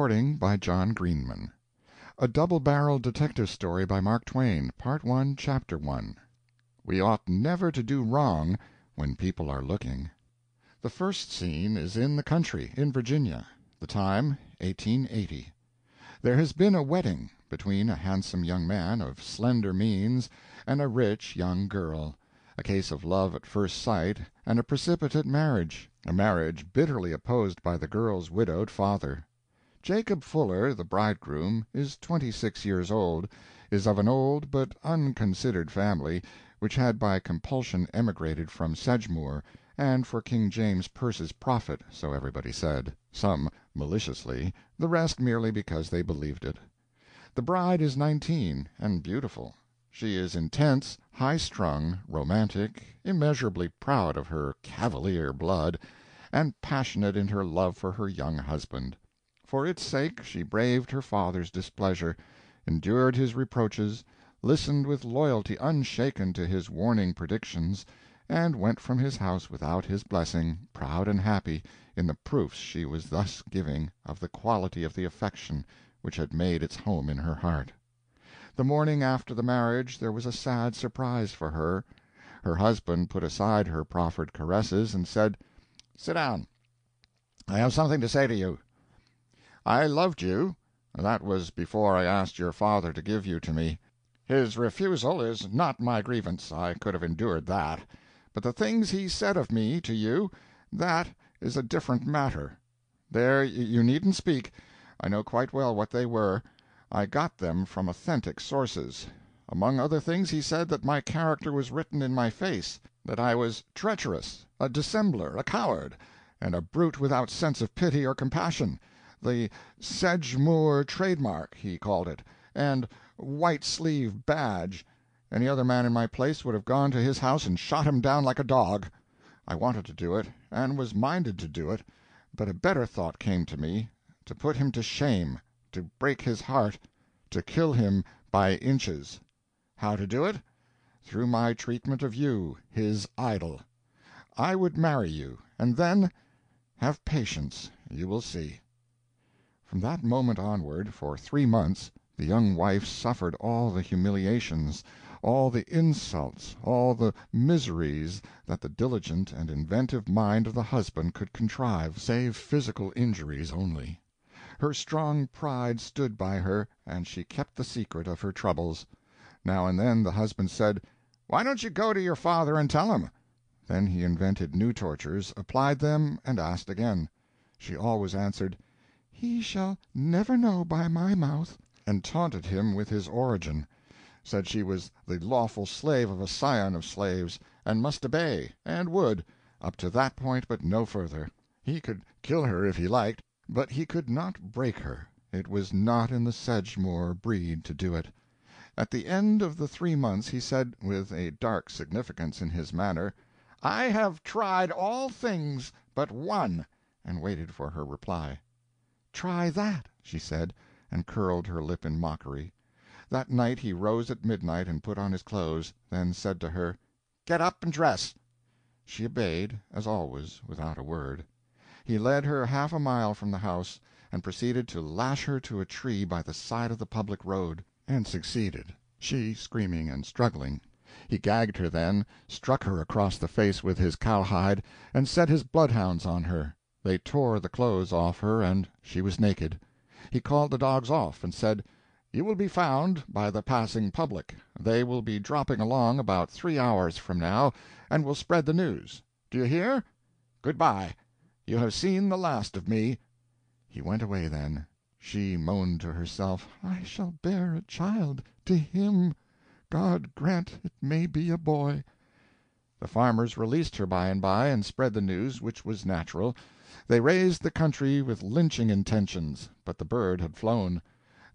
Chapter 1 A Double Barreled Detective Story by Mark Twain Chapter 1 We Ought Never to Do Wrong when People Are Looking The first scene is in the country, in Virginia. The time, 1880. There has been a wedding, between a handsome young man, of slender means, and a rich young girl a case of love at first sight and a precipitate marriage a marriage bitterly opposed by the girl's widowed father. Jacob Fuller, the bridegroom, is twenty six years old, is of an old but unconsidered family, which had by compulsion emigrated from Sedgemoor, and for King James's purse's profit, so everybody said some maliciously, the rest merely because they believed it. The bride is nineteen, and beautiful. She is intense, high strung, romantic, immeasurably proud of her Cavalier blood, and passionate in her love for her young husband. For its sake she braved her father's displeasure, endured his reproaches, listened with loyalty unshaken to his warning predictions, and went from his house without his blessing, proud and happy in the proofs she was thus giving of the quality of the affection which had made its home in her heart. The morning after the marriage there was a sad surprise for her. Her husband put aside her proffered caresses, and said: "Sit down. I have something to say to you. I loved you. That was before I asked your father to give you to me. His refusal is not my grievance I could have endured that. But the things he said of me to you that is a different matter. There, you needn't speak I know quite well what they were. I got them from authentic sources. Among other things he said that my character was written in my face; that I was treacherous, a dissembler, a coward, and a brute without sense of pity or compassion the Sedgemoor trademark, he called it, and white sleeve badge. Any other man in my place would have gone to his house and shot him down like a dog. I wanted to do it, and was minded to do it, but a better thought came to me to put him to shame, to break his heart, to kill him by inches. How to do it? Through my treatment of you, his idol. I would marry you, and then have patience, you will see. From that moment onward, for three months, the young wife suffered all the humiliations, all the insults, all the miseries that the diligent and inventive mind of the husband could contrive, save physical injuries only. Her strong pride stood by her, and she kept the secret of her troubles. Now and then the husband said, "Why don't you go to your father and tell him?" Then he invented new tortures, applied them, and asked again. She always answered, "He shall never know by my mouth," and taunted him with his origin; said she was the lawful slave of a scion of slaves, and must obey, and would, up to that point but no further. He could kill her if he liked, but he could not break her; it was not in the Sedgemoor breed to do it. At the end of the three months he said, with a dark significance in his manner, "I have tried all things but one," and waited for her reply. "Try that," she said, and curled her lip in mockery. That night he rose at midnight and put on his clothes, then said to her, "Get up and dress." She obeyed, as always, without a word. He led her half a mile from the house, and proceeded to lash her to a tree by the side of the public road; and succeeded, she screaming and struggling. He gagged her then, struck her across the face with his cowhide, and set his bloodhounds on her. They tore the clothes off her, and she was naked. He called the dogs off, and said, "You will be found by the passing public. They will be dropping along about three hours from now, and will spread the news. Do you hear? Good bye. You have seen the last of me." He went away then. She moaned to herself, "I shall bear a child to him God grant it may be a boy." The farmers released her by and by, and spread the news, which was natural. They raised the country with lynching intentions, but the bird had flown.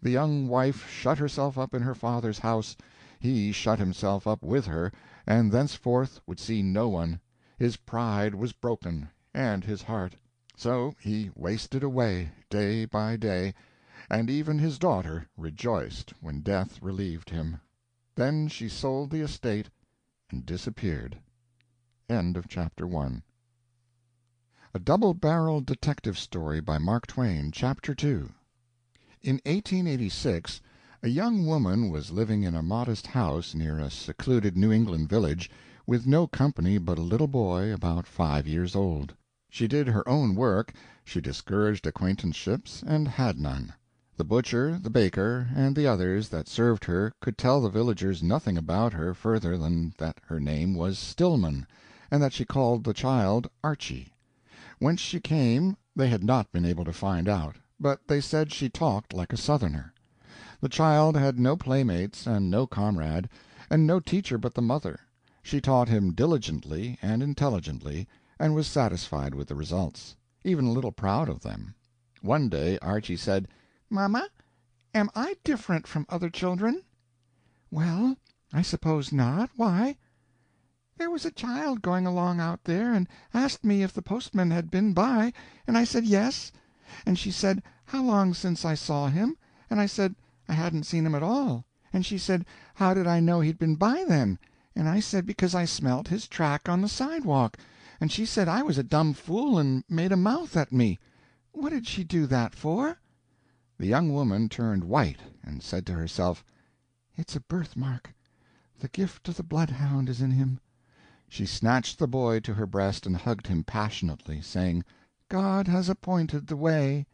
The young wife shut herself up in her father's house; he shut himself up with her, and thenceforth would see no one. His pride was broken, and his heart. So he wasted away, day by day, and even his daughter rejoiced when death relieved him. Then she sold the estate and disappeared. CHAPTER II. A Double Barreled Detective Story by Mark Twain Chapter 2 In 1886 a young woman was living in a modest house near a secluded New England village, with no company but a little boy about five years old. She did her own work, she discouraged acquaintanceships, and had none. The butcher, the baker, and the others that served her could tell the villagers nothing about her further than that her name was Stillman, and that she called the child Archy. Whence she came they had not been able to find out, but they said she talked like a Southerner. The child had no playmates and no comrade, and no teacher but the mother. She taught him diligently and intelligently, and was satisfied with the results even a little proud of them. One day Archy said: "Mama, am I different from other children?" "Well, I suppose not. Why?" "There was a child going along out there, and asked me if the postman had been by, and I said yes; and she said how long since I saw him, and I said I hadn't seen him at all; and she said how did I know he'd been by, then, and I said because I smelt his track on the sidewalk, and she said I was a dumb fool and made a mouth at me. What did she do that for?" The young woman turned white, and said to herself, "It's a birthmark; the gift of the bloodhound is in him." She snatched the boy to her breast and hugged him passionately, saying, "God has appointed the way."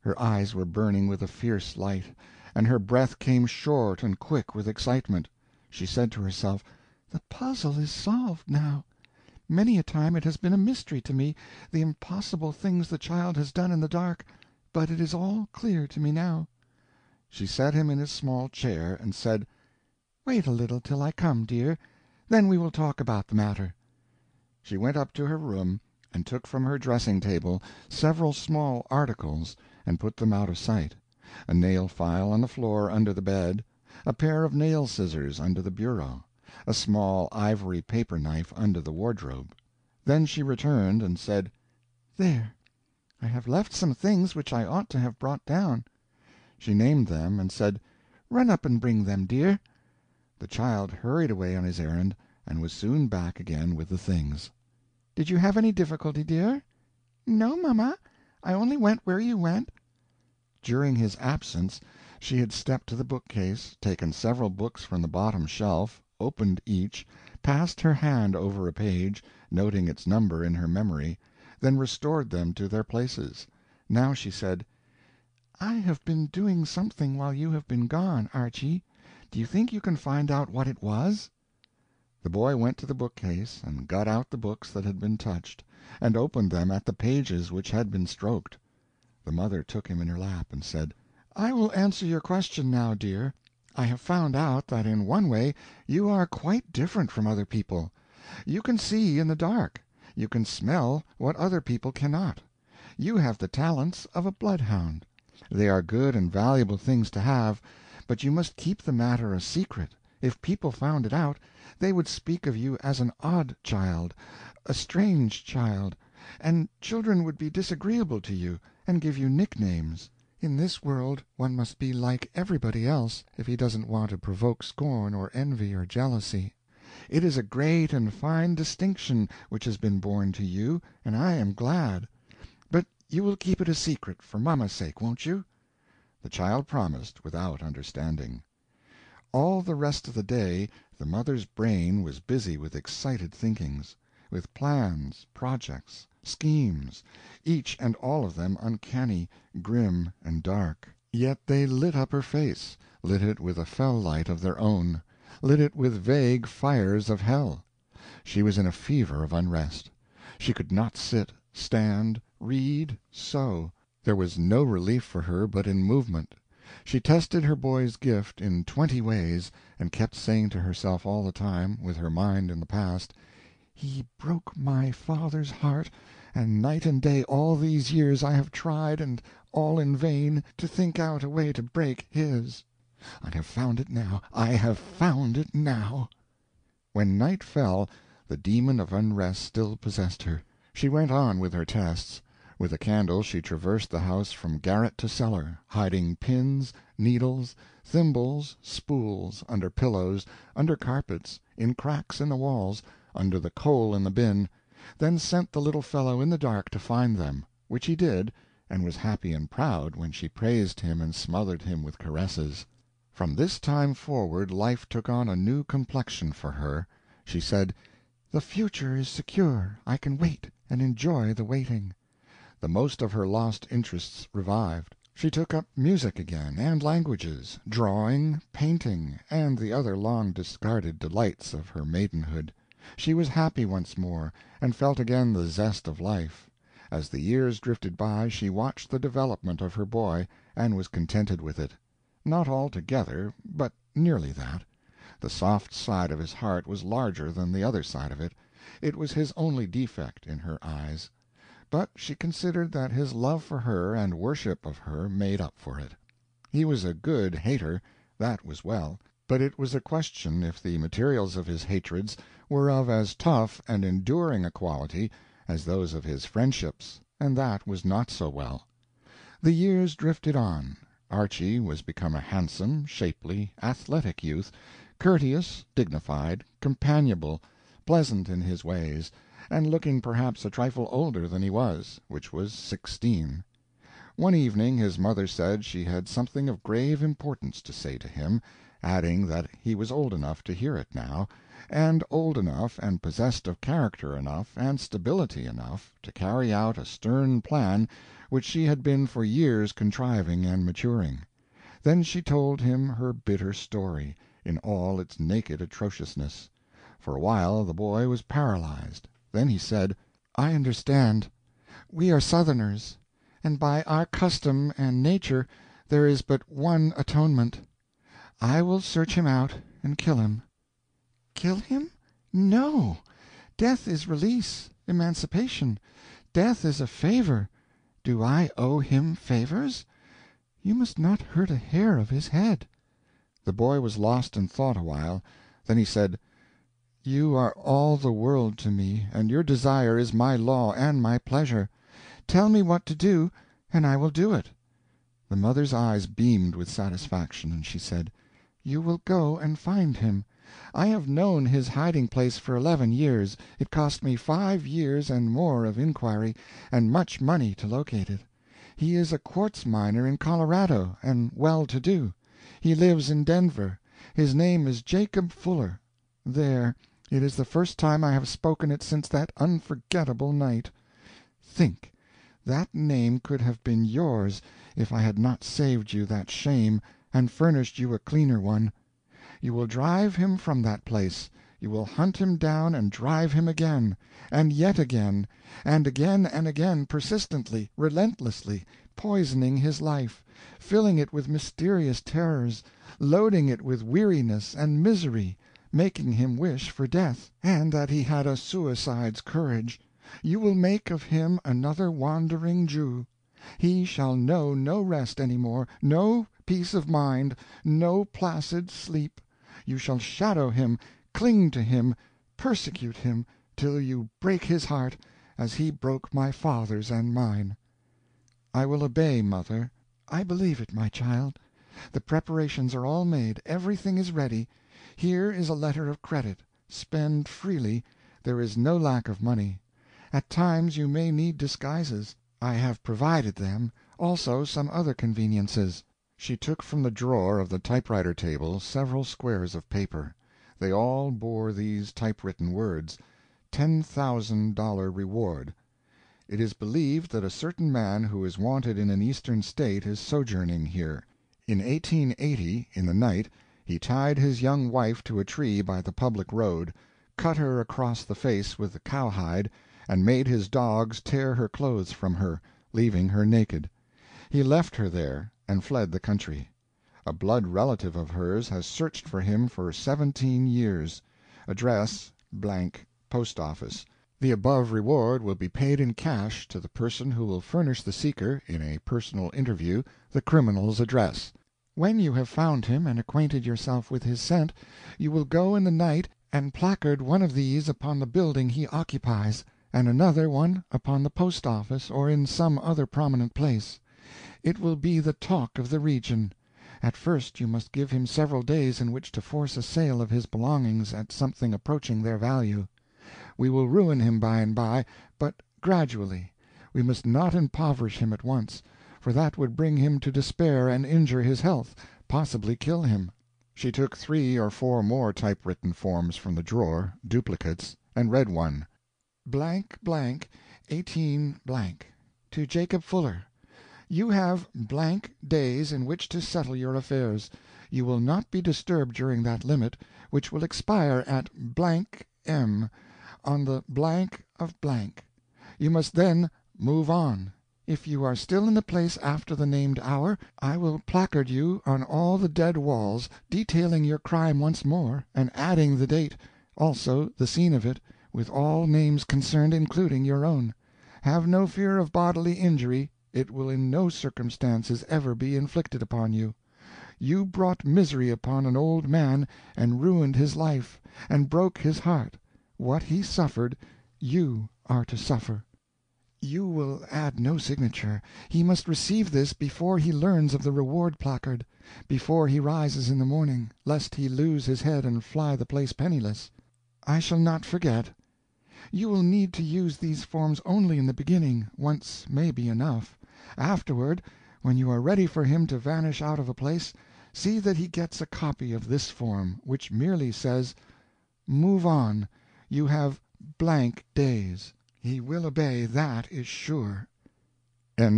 Her eyes were burning with a fierce light, and her breath came short and quick with excitement. She said to herself, "The puzzle is solved now. Many a time it has been a mystery to me, the impossible things the child has done in the dark, but it is all clear to me now." She set him in his small chair, and said, "Wait a little till I come, dear. Then we will talk about the matter." She went up to her room, and took from her dressing table several small articles and put them out of sight a nail file on the floor under the bed, a pair of nail scissors under the bureau, a small ivory paper knife under the wardrobe. Then she returned and said, "There, I have left some things which I ought to have brought down." She named them, and said, "Run up and bring them, dear." The child hurried away on his errand, and was soon back again with the things. "Did you have any difficulty, dear?" "No, mamma, I only went where you went." During his absence she had stepped to the bookcase, taken several books from the bottom shelf, opened each, passed her hand over a page, noting its number in her memory, then restored them to their places. Now she said: "I have been doing something while you have been gone, Archy. Do you think you can find out what it was?" The boy went to the bookcase and got out the books that had been touched, and opened them at the pages which had been stroked. The mother took him in her lap and said: "I will answer your question now, dear. I have found out that in one way you are quite different from other people. You can see in the dark; you can smell what other people cannot. You have the talents of a bloodhound. They are good and valuable things to have, but you must keep the matter a secret. If people found it out, they would speak of you as an odd child, a strange child, and children would be disagreeable to you, and give you nicknames. In this world one must be like everybody else if he doesn't want to provoke scorn or envy or jealousy. It is a great and fine distinction which has been born to you, and I am glad. But you will keep it a secret, for mamma's sake, won't you?" The child promised, without understanding. All the rest of the day the mother's brain was busy with excited thinkings; with plans, projects, schemes, each and all of them uncanny, grim, and dark. Yet they lit up her face, lit it with a fell light of their own, lit it with vague fires of hell. She was in a fever of unrest. She could not sit, stand, read, sew; there was no relief for her but in movement. She tested her boy's gift in twenty ways, and kept saying to herself all the time, with her mind in the past, "He broke my father's heart, and night and day all these years I have tried, and all in vain, to think out a way to break his. I have found it now, I have found it now." When night fell, the demon of unrest still possessed her. She went on with her tests. With a candle she traversed the house from garret to cellar, hiding pins, needles, thimbles, spools, under pillows, under carpets, in cracks in the walls, under the coal in the bin, then sent the little fellow in the dark to find them; which he did, and was happy and proud when she praised him and smothered him with caresses. From this time forward life took on a new complexion for her. She said, "The future is secure, I can wait, and enjoy the waiting." The most of her lost interests revived. She took up music again, and languages, drawing, painting, and the other long discarded delights of her maidenhood. She was happy once more, and felt again the zest of life. As the years drifted by she watched the development of her boy, and was contented with it. Not altogether, but nearly that. The soft side of his heart was larger than the other side of it. It was his only defect, in her eyes. But she considered that his love for her and worship of her made up for it. He was a good hater that was well but it was a question if the materials of his hatreds were of as tough and enduring a quality as those of his friendships, and that was not so well. The years drifted on. Archy was become a handsome, shapely, athletic youth, courteous, dignified, companionable, pleasant in his ways and looking perhaps a trifle older than he was, which was sixteen. One evening his mother said she had something of grave importance to say to him, adding that he was old enough to hear it now, and old enough and possessed of character enough and stability enough to carry out a stern plan which she had been for years contriving and maturing. Then she told him her bitter story, in all its naked atrociousness. For a while the boy was paralyzed. Then he said: "I understand. We are Southerners, and by our custom and nature there is but one atonement. I will search him out and kill him." "Kill him? No. Death is release, emancipation. Death is a favor. Do I owe him favors? You must not hurt a hair of his head." The boy was lost in thought awhile. Then he said: you are all the world to me, and your desire is my law and my pleasure. Tell me what to do, and I will do it." The mother's eyes beamed with satisfaction, and she said: "You will go and find him. I have known his hiding place for eleven years. It cost me five years and more of inquiry, and much money to locate it. He is a quartz miner in Colorado, and well to do. He lives in Denver. His name is Jacob Fuller. There it is the first time I have spoken it since that unforgettable night. Think that name could have been yours if I had not saved you that shame and furnished you a cleaner one. You will drive him from that place; you will hunt him down and drive him again, and yet again, and again and again, persistently, relentlessly, poisoning his life, filling it with mysterious terrors, loading it with weariness and misery making him wish for death, and that he had a suicide's courage. You will make of him another Wandering Jew. He shall know no rest any more, no peace of mind, no placid sleep. You shall shadow him, cling to him, persecute him, till you break his heart, as he broke my father's and mine." "I will obey, mother. I believe it, my child. The preparations are all made, everything is ready. Here is a letter of credit. Spend freely; there is no lack of money. At times you may need disguises. I have provided them; also some other conveniences." She took from the drawer of the typewriter table several squares of paper. They all bore these typewritten words: "Ten thousand dollar reward." It is believed that a certain man who is wanted in an Eastern State is sojourning here. In 1880, in the night he tied his young wife to a tree by the public road, cut her across the face with the cowhide, and made his dogs tear her clothes from her, leaving her naked. He left her there, and fled the country. A blood relative of hers has searched for him for seventeen years. Address, Post office. The above reward will be paid in cash to the person who will furnish the seeker, in a personal interview, the criminal's address. When you have found him and acquainted yourself with his scent, you will go in the night and placard one of these upon the building he occupies, and another one upon the post office or in some other prominent place. It will be the talk of the region. At first you must give him several days in which to force a sale of his belongings at something approaching their value. We will ruin him by and by, but gradually. We must not impoverish him at once, for that would bring him to despair and injure his health, possibly kill him." She took three or four more typewritten forms from the drawer duplicates and read one: "blank blank 18 blank To Jacob Fuller: You have blank days in which to settle your affairs. You will not be disturbed during that limit, which will expire at blank M, on the blank of blank. You must then move on. If you are still in the place after the named hour, I will placard you on all the dead walls, detailing your crime once more, and adding the date, also the scene of it, with all names concerned, including your own. Have no fear of bodily injury, it will in no circumstances ever be inflicted upon you. You brought misery upon an old man, and ruined his life, and broke his heart. What he suffered, you are to suffer. You will add no signature. He must receive this before he learns of the reward placard; before he rises in the morning, lest he lose his head and fly the place penniless. I shall not forget. You will need to use these forms only in the beginning once may be enough. Afterward, when you are ready for him to vanish out of a place, see that he gets a copy of this form, which merely says, 'Move on. You have blank days.' He will obey, that is sure." A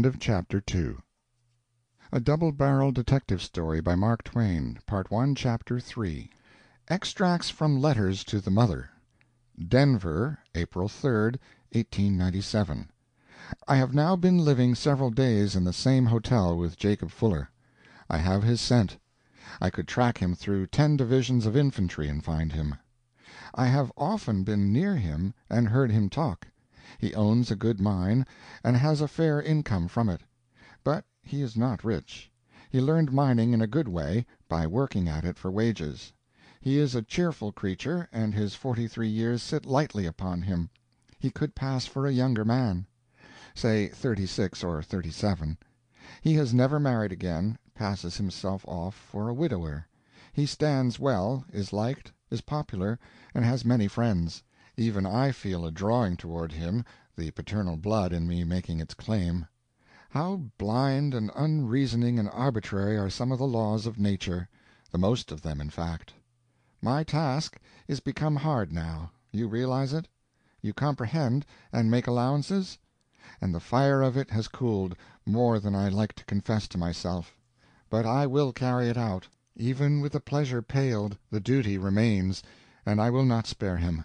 Double Barrel Detective Story by Mark Twain Chapter III Extracts from Letters to the Mother DENVER, April 3, 1897. I have now been living several days in the same hotel with Jacob Fuller. I have his scent. I could track him through ten divisions of infantry and find him. I have often been near him and heard him talk. He owns a good mine, and has a fair income from it. But he is not rich. He learned mining in a good way, by working at it for wages. He is a cheerful creature, and his forty three years sit lightly upon him. He could pass for a younger man. Say thirty six or thirty seven. He has never married again, passes himself off for a widower. He stands well, is liked, is popular, and has many friends. Even I feel a drawing toward him, the paternal blood in me making its claim. How blind and unreasoning and arbitrary are some of the laws of nature the most of them, in fact. My task is become hard now you realize it? You comprehend, and make allowances? And the fire of it has cooled, more than I like to confess to myself. But I will carry it out. Even with the pleasure paled, the duty remains, and I will not spare him.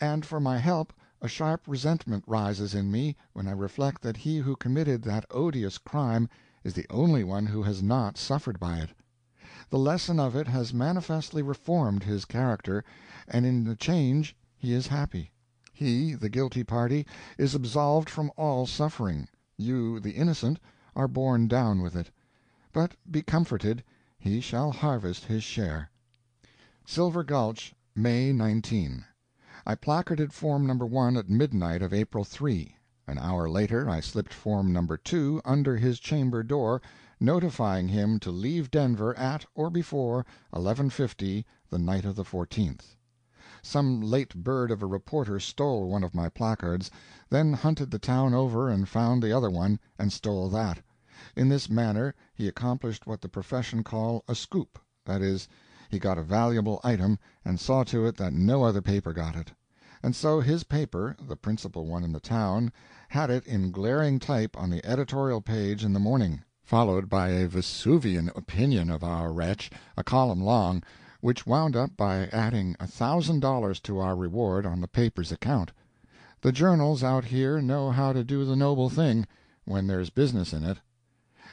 And for my help, a sharp resentment rises in me when I reflect that he who committed that odious crime is the only one who has not suffered by it. The lesson of it has manifestly reformed his character, and in the change he is happy. He, the guilty party, is absolved from all suffering; you, the innocent, are borne down with it. But be comforted, he shall harvest his share. Silver Gulch, May 19. I placarded form No. 1 at midnight of April 3. An hour later I slipped form No. 2 under his chamber door, notifying him to leave Denver at or before 11.50 the night of the 14th. Some late bird of a reporter stole one of my placards, then hunted the town over and found the other one, and stole that. In this manner he accomplished what the profession call a "scoop" that is, he got a valuable item and saw to it that no other paper got it. And so his paper, the principal one in the town, had it in glaring type on the editorial page in the morning, followed by a Vesuvian opinion of our wretch, a column long, which wound up by adding a thousand dollars to our reward on the paper's account. The journals out here know how to do the noble thing, when there's business in it.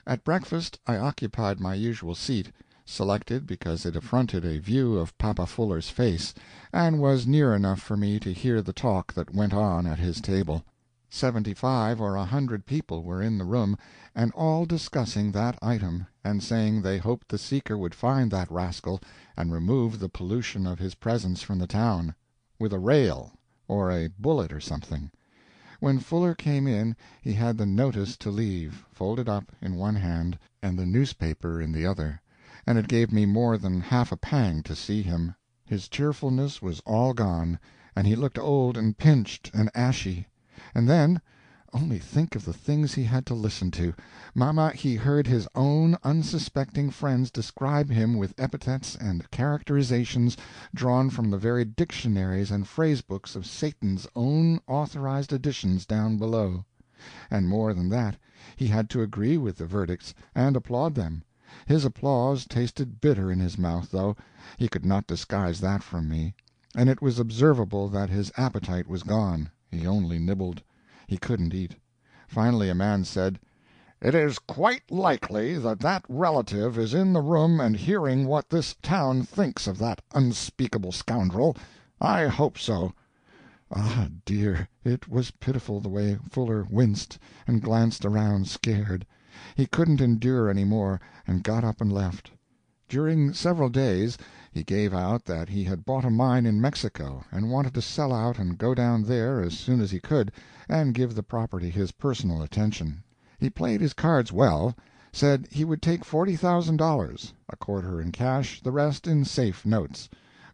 At breakfast I occupied my usual seat selected because it affronted a view of papa Fuller's face, and was near enough for me to hear the talk that went on at his table. Seventy five or a hundred people were in the room, and all discussing that item, and saying they hoped the seeker would find that rascal and remove the pollution of his presence from the town with a rail, or a bullet or something. When Fuller came in he had the notice to leave, folded up, in one hand, and the newspaper in the other and it gave me more than half a pang to see him. His cheerfulness was all gone, and he looked old and pinched and ashy. And then only think of the things he had to listen to! Mama, he heard his own unsuspecting friends describe him with epithets and characterizations drawn from the very dictionaries and phrase books of Satan's own authorized editions down below. And more than that, he had to agree with the verdicts and applaud them. His applause tasted bitter in his mouth, though; he could not disguise that from me. And it was observable that his appetite was gone; he only nibbled. He couldn't eat. Finally a man said: "It is quite likely that that relative is in the room and hearing what this town thinks of that unspeakable scoundrel. I hope so." Ah, dear, it was pitiful the way Fuller winced and glanced around scared. He couldn't endure any more, and got up and left. During several days he gave out that he had bought a mine in Mexico, and wanted to sell out and go down there as soon as he could, and give the property his personal attention. He played his cards well; said he would take $40,000 a quarter in cash, the rest in safe notes;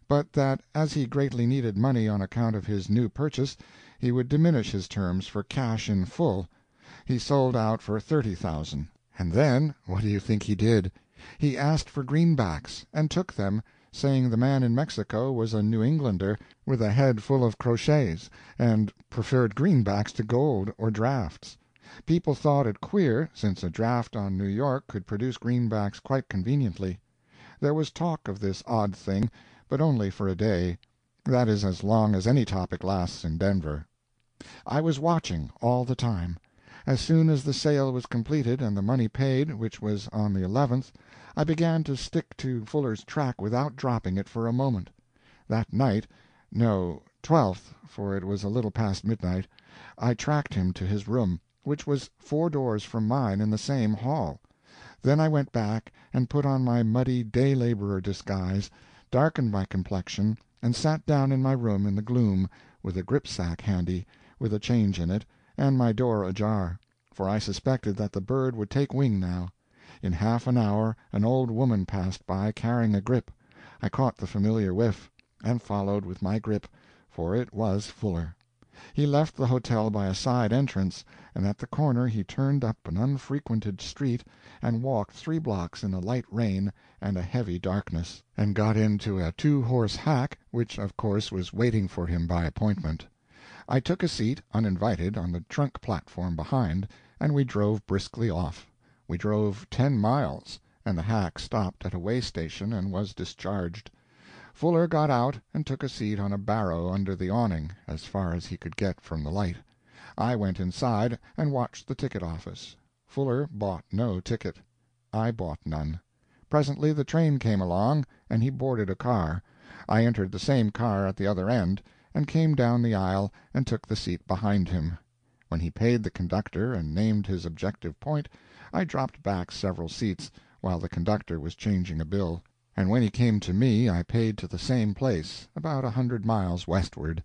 but that as he greatly needed money on account of his new purchase, he would diminish his terms for cash in full. He sold out for 30,000. And then, what do you think he did? He asked for greenbacks, and took them saying the man in Mexico was a New Englander with a head full of crotchets, and preferred greenbacks to gold or drafts. People thought it queer, since a draft on New York could produce greenbacks quite conveniently. There was talk of this odd thing, but only for a day; that is as long as any topic lasts in Denver. I was watching, all the time. As soon as the sale was completed and the money paid, which was on the 11th. I began to stick to Fuller's track without dropping it for a moment. That night—no, 12th, for it was a little past midnight—I tracked him to his room, which was four doors from mine in the same hall. Then I went back and put on my muddy day laborer disguise, darkened my complexion, and sat down in my room in the gloom, with a gripsack handy, with a change in it, and my door ajar; for I suspected that the bird would take wing now. In half an hour an old woman passed by, carrying a grip. I caught the familiar whiff, and followed with my grip, for it was Fuller. He left the hotel by a side entrance, and at the corner he turned up an unfrequented street and walked three blocks in a light rain and a heavy darkness, and got into a two horse hack which of course was waiting for him by appointment. I took a seat, uninvited, on the trunk platform behind, and we drove briskly off. We drove ten miles, and the hack stopped at a way station and was discharged. Fuller got out and took a seat on a barrow under the awning, as far as he could get from the light. I went inside and watched the ticket office. Fuller bought no ticket. I bought none. Presently the train came along, and he boarded a car. I entered the same car at the other end, and came down the aisle and took the seat behind him. When he paid the conductor and named his objective point. I dropped back several seats while the conductor was changing a bill, and when he came to me I paid to the same place, about a hundred miles westward.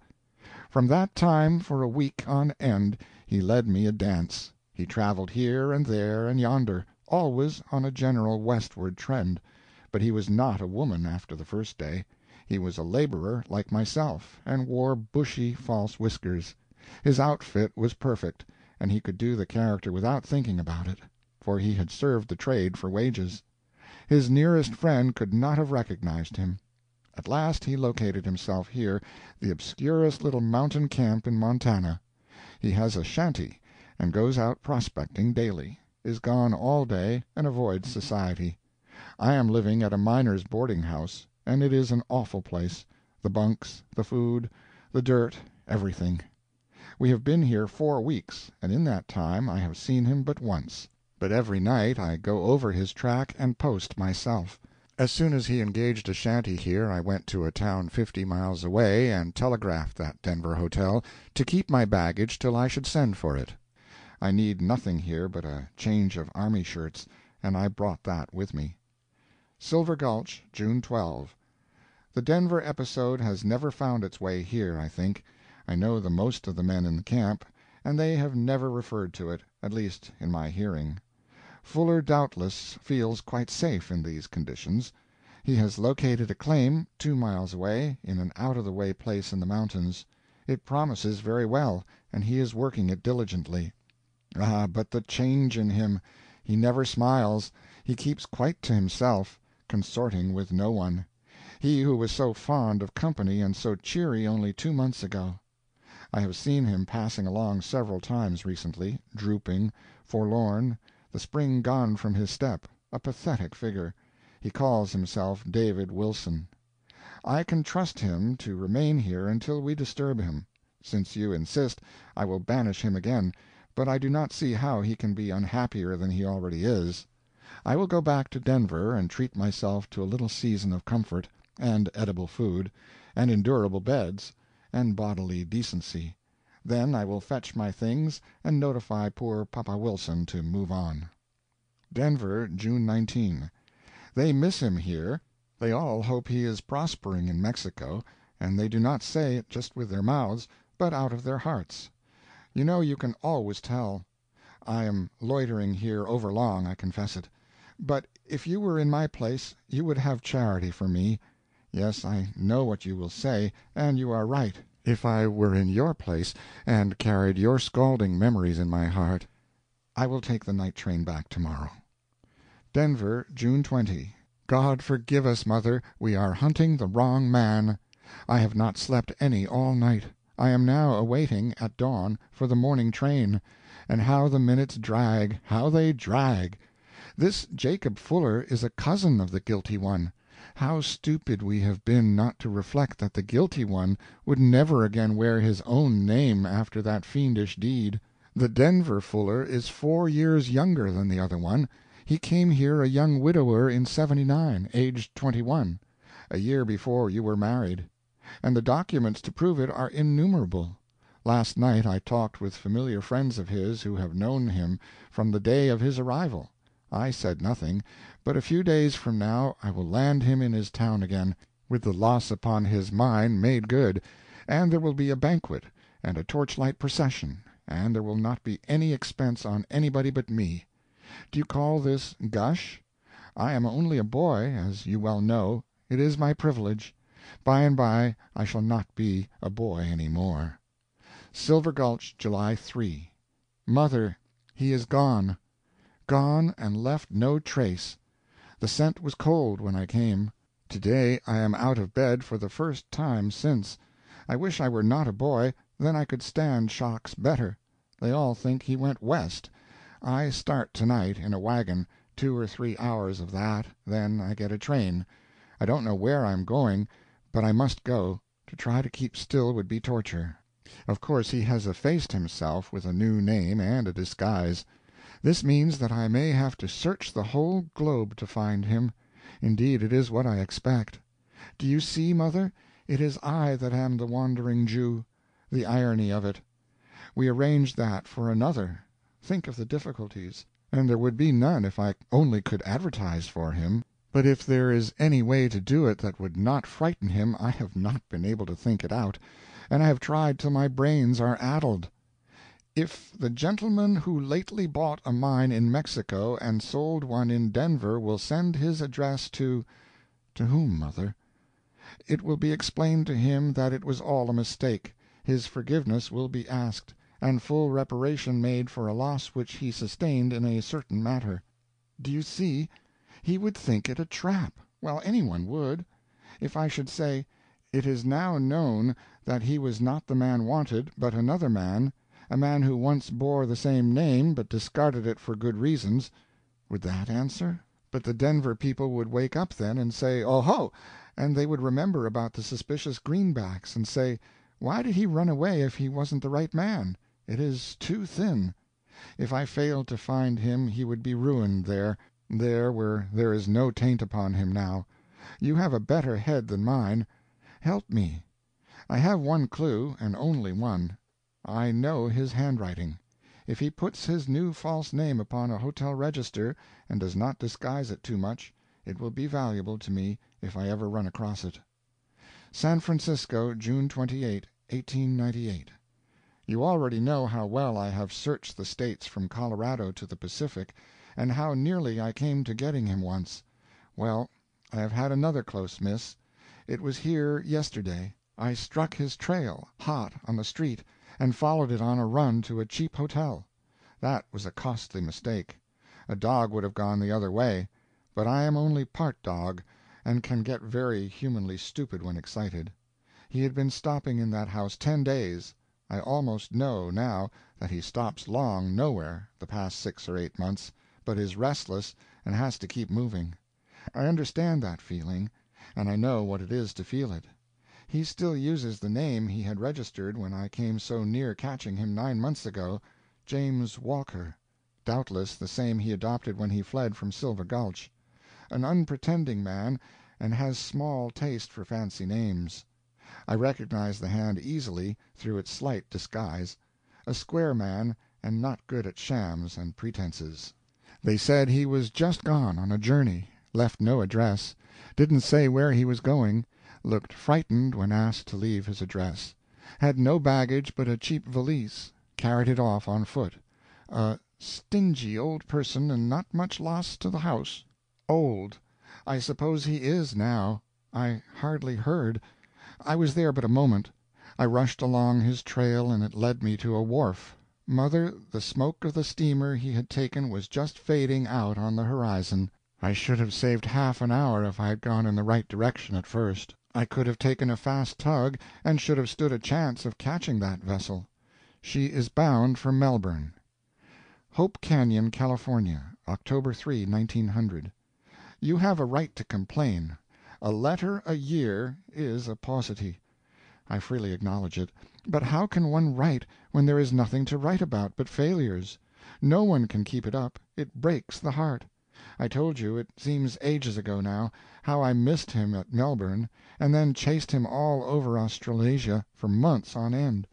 From that time for a week on end he led me a dance. He traveled here and there and yonder, always on a general westward trend, but he was not a woman after the first day. He was a laborer like myself, and wore bushy false whiskers. His outfit was perfect, and he could do the character without thinking about it for he had served the trade for wages. His nearest friend could not have recognized him. At last he located himself here, the obscurest little mountain camp in Montana. He has a shanty, and goes out prospecting daily; is gone all day, and avoids society. I am living at a miners' boarding house, and it is an awful place the bunks, the food, the dirt, everything. We have been here four weeks, and in that time I have seen him but once but every night I go over his track and post myself. As soon as he engaged a shanty here I went to a town fifty miles away and telegraphed that Denver hotel to keep my baggage till I should send for it. I need nothing here but a change of army shirts, and I brought that with me. Silver Gulch, June 12. The Denver episode has never found its way here, I think. I know the most of the men in the camp, and they have never referred to it, at least in my hearing. Fuller doubtless feels quite safe in these conditions. He has located a claim, two miles away, in an out of the way place in the mountains. It promises very well, and he is working it diligently. Ah, but the change in him! He never smiles; he keeps quite to himself, consorting with no one. He who was so fond of company and so cheery only two months ago. I have seen him passing along several times recently, drooping, forlorn, the spring gone from his step, a pathetic figure. He calls himself David Wilson. I can trust him to remain here until we disturb him. Since you insist, I will banish him again, but I do not see how he can be unhappier than he already is. I will go back to Denver and treat myself to a little season of comfort, and edible food, and endurable beds, and bodily decency; then I will fetch my things and notify poor papa Wilson to move on. Denver, June 19. They miss him here. They all hope he is prospering in Mexico, and they do not say it just with their mouths, but out of their hearts. You know you can always tell. I am loitering here overlong, I confess it. But if you were in my place you would have charity for me. Yes, I know what you will say, and you are right. If I were in your place, and carried your scalding memories in my heart I will take the night train back tomorrow. Denver, June 20. God forgive us, mother, we are hunting the wrong man. I have not slept any all night. I am now awaiting, at dawn, for the morning train. And how the minutes drag, how they drag! This Jacob Fuller is a cousin of the guilty one. How stupid we have been not to reflect that the guilty one would never again wear his own name after that fiendish deed. The Denver Fuller is four years younger than the other one. He came here a young widower in '79, aged twenty one a year before you were married and the documents to prove it are innumerable. Last night I talked with familiar friends of his who have known him from the day of his arrival. I said nothing, but a few days from now I will land him in his town again, with the loss upon his mine made good, and there will be a banquet, and a torchlight procession, and there will not be any expense on anybody but me. Do you call this gush? I am only a boy, as you well know; it is my privilege. By and by I shall not be a boy any more. SILVER GULCH, July 3. Mother, he is gone. Gone, and left no trace. The scent was cold when I came. To day I am out of bed for the first time since. I wish I were not a boy, then I could stand shocks better. They all think he went West. I start to night, in a wagon two or three hours of that, then I get a train. I don't know where I am going. But I must go; to try to keep still would be torture. Of course he has effaced himself with a new name and a disguise. This means that I may have to search the whole globe to find him. Indeed it is what I expect. Do you see, mother, it is I that am the Wandering Jew. The irony of it! We arranged that for another. Think of the difficulties. And there would be none if I only could advertise for him. But if there is any way to do it that would not frighten him I have not been able to think it out, and I have tried till my brains are addled. If the gentleman who lately bought a mine in Mexico and sold one in Denver will send his address to to whom, mother? It will be explained to him that it was all a mistake, his forgiveness will be asked, and full reparation made for a loss which he sustained in a certain matter. Do you see? He would think it a trap. Well, any one would. If I should say, "It is now known that he was not the man wanted, but another man, a man who once bore the same name, but discarded it for good reasons," would that answer? But the Denver people would wake up then and say, "Oho!" and they would remember about the suspicious greenbacks, and say, "Why did he run away if he wasn't the right man? It is too thin." If I failed to find him he would be ruined there there where there is no taint upon him now. You have a better head than mine. Help me. I have one clue, and only one. I know his handwriting. If he puts his new false name upon a hotel register, and does not disguise it too much, it will be valuable to me if I ever run across it. San Francisco, June 28, 1898. You already know how well I have searched the States from Colorado to the Pacific and how nearly I came to getting him once. Well, I have had another close miss. It was here yesterday. I struck his trail, hot, on the street, and followed it on a run to a cheap hotel. That was a costly mistake. A dog would have gone the other way; but I am only part dog, and can get very humanly stupid when excited. He had been stopping in that house ten days. I almost know, now, that he stops long nowhere, the past six or eight months, but is restless and has to keep moving. I understand that feeling, and I know what it is to feel it. He still uses the name he had registered when I came so near catching him nine months ago James Walker doubtless the same he adopted when he fled from Silver Gulch. An unpretending man, and has small taste for fancy names. I recognize the hand easily, through its slight disguise a square man, and not good at shams and pretenses. They said he was just gone on a journey left no address didn't say where he was going looked frightened when asked to leave his address had no baggage but a cheap valise carried it off on foot a stingy old person and not much loss to the house. Old. I suppose he is, now. I hardly heard. I was there but a moment. I rushed along his trail and it led me to a wharf. Mother, the smoke of the steamer he had taken was just fading out on the horizon. I should have saved half an hour if I had gone in the right direction at first. I could have taken a fast tug, and should have stood a chance of catching that vessel. She is bound for Melbourne. HOPE CANYON, California, October 3, 1900. You have a right to complain. A letter a year is a paucity. I freely acknowledge it. But how can one write when there is nothing to write about but failures? No one can keep it up it breaks the heart. I told you, it seems ages ago now, how I missed him at Melbourne, and then chased him all over Australasia for months on end.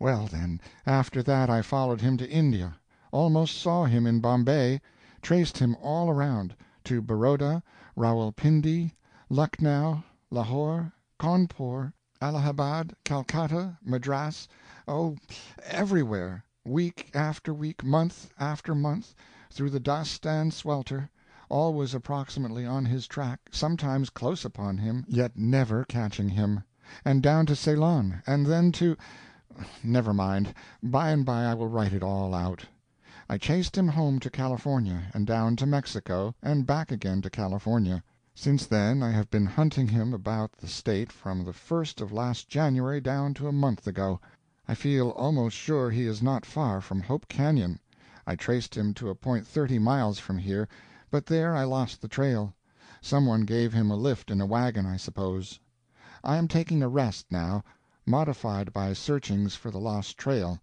Well, then, after that I followed him to India almost saw him in Bombay traced him all around to Baroda, Rawalpindi, Lucknow, Lahore, Cawnpore, Allahabad, Calcutta, Madras oh, everywhere week after week, month after month, through the dust and swelter, always approximately on his track, sometimes close upon him, yet never catching him; and down to Ceylon, and then to never mind, by and by I will write it all out. I chased him home to California, and down to Mexico, and back again to California. Since then I have been hunting him about the State from the first of last January down to a month ago. I feel almost sure he is not far from Hope Canyon. I traced him to a point thirty miles from here, but there I lost the trail. Some one gave him a lift in a wagon, I suppose. I am taking a rest, now, modified by searchings for the lost trail.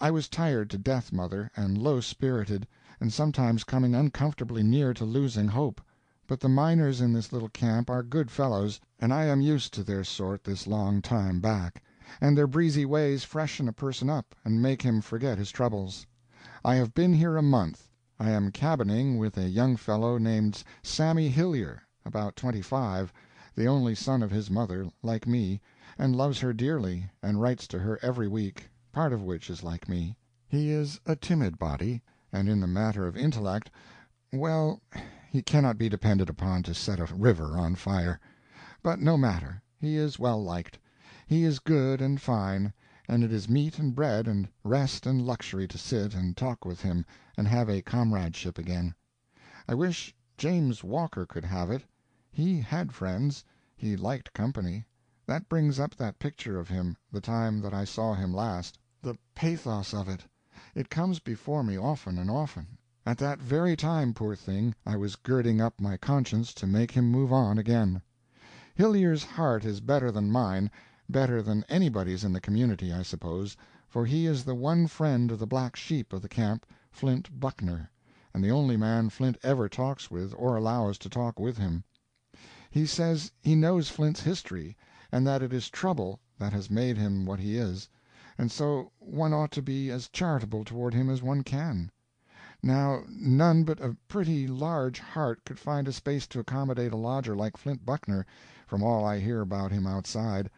I was tired to death, mother, and low spirited, and sometimes coming uncomfortably near to losing hope; but the miners in this little camp are good fellows, and I am used to their sort this long time back, and their breezy ways freshen a person up and make him forget his troubles. I have been here a month. I am cabining with a young fellow named Sammy Hillyer, about twenty five, the only son of his mother, like me, and loves her dearly, and writes to her every week part of which is like me. He is a timid body, and in the matter of intellect well, he cannot be depended upon to set a river on fire. But no matter, he is well liked. He is good and fine, and it is meat and bread and rest and luxury to sit and talk with him and have a comradeship again. I wish James Walker could have it. He had friends; he liked company. That brings up that picture of him, the time that I saw him last. The pathos of it! It comes before me often and often. At that very time, poor thing, I was girding up my conscience to make him move on again. Hillyer's heart is better than mine better than anybody's in the community, I suppose, for he is the one friend of the black sheep of the camp, Flint Buckner, and the only man Flint ever talks with or allows to talk with him. He says he knows Flint's history, and that it is trouble that has made him what he is and so one ought to be as charitable toward him as one can. Now none but a pretty large heart could find a space to accommodate a lodger like Flint Buckner, from all I hear about him outside.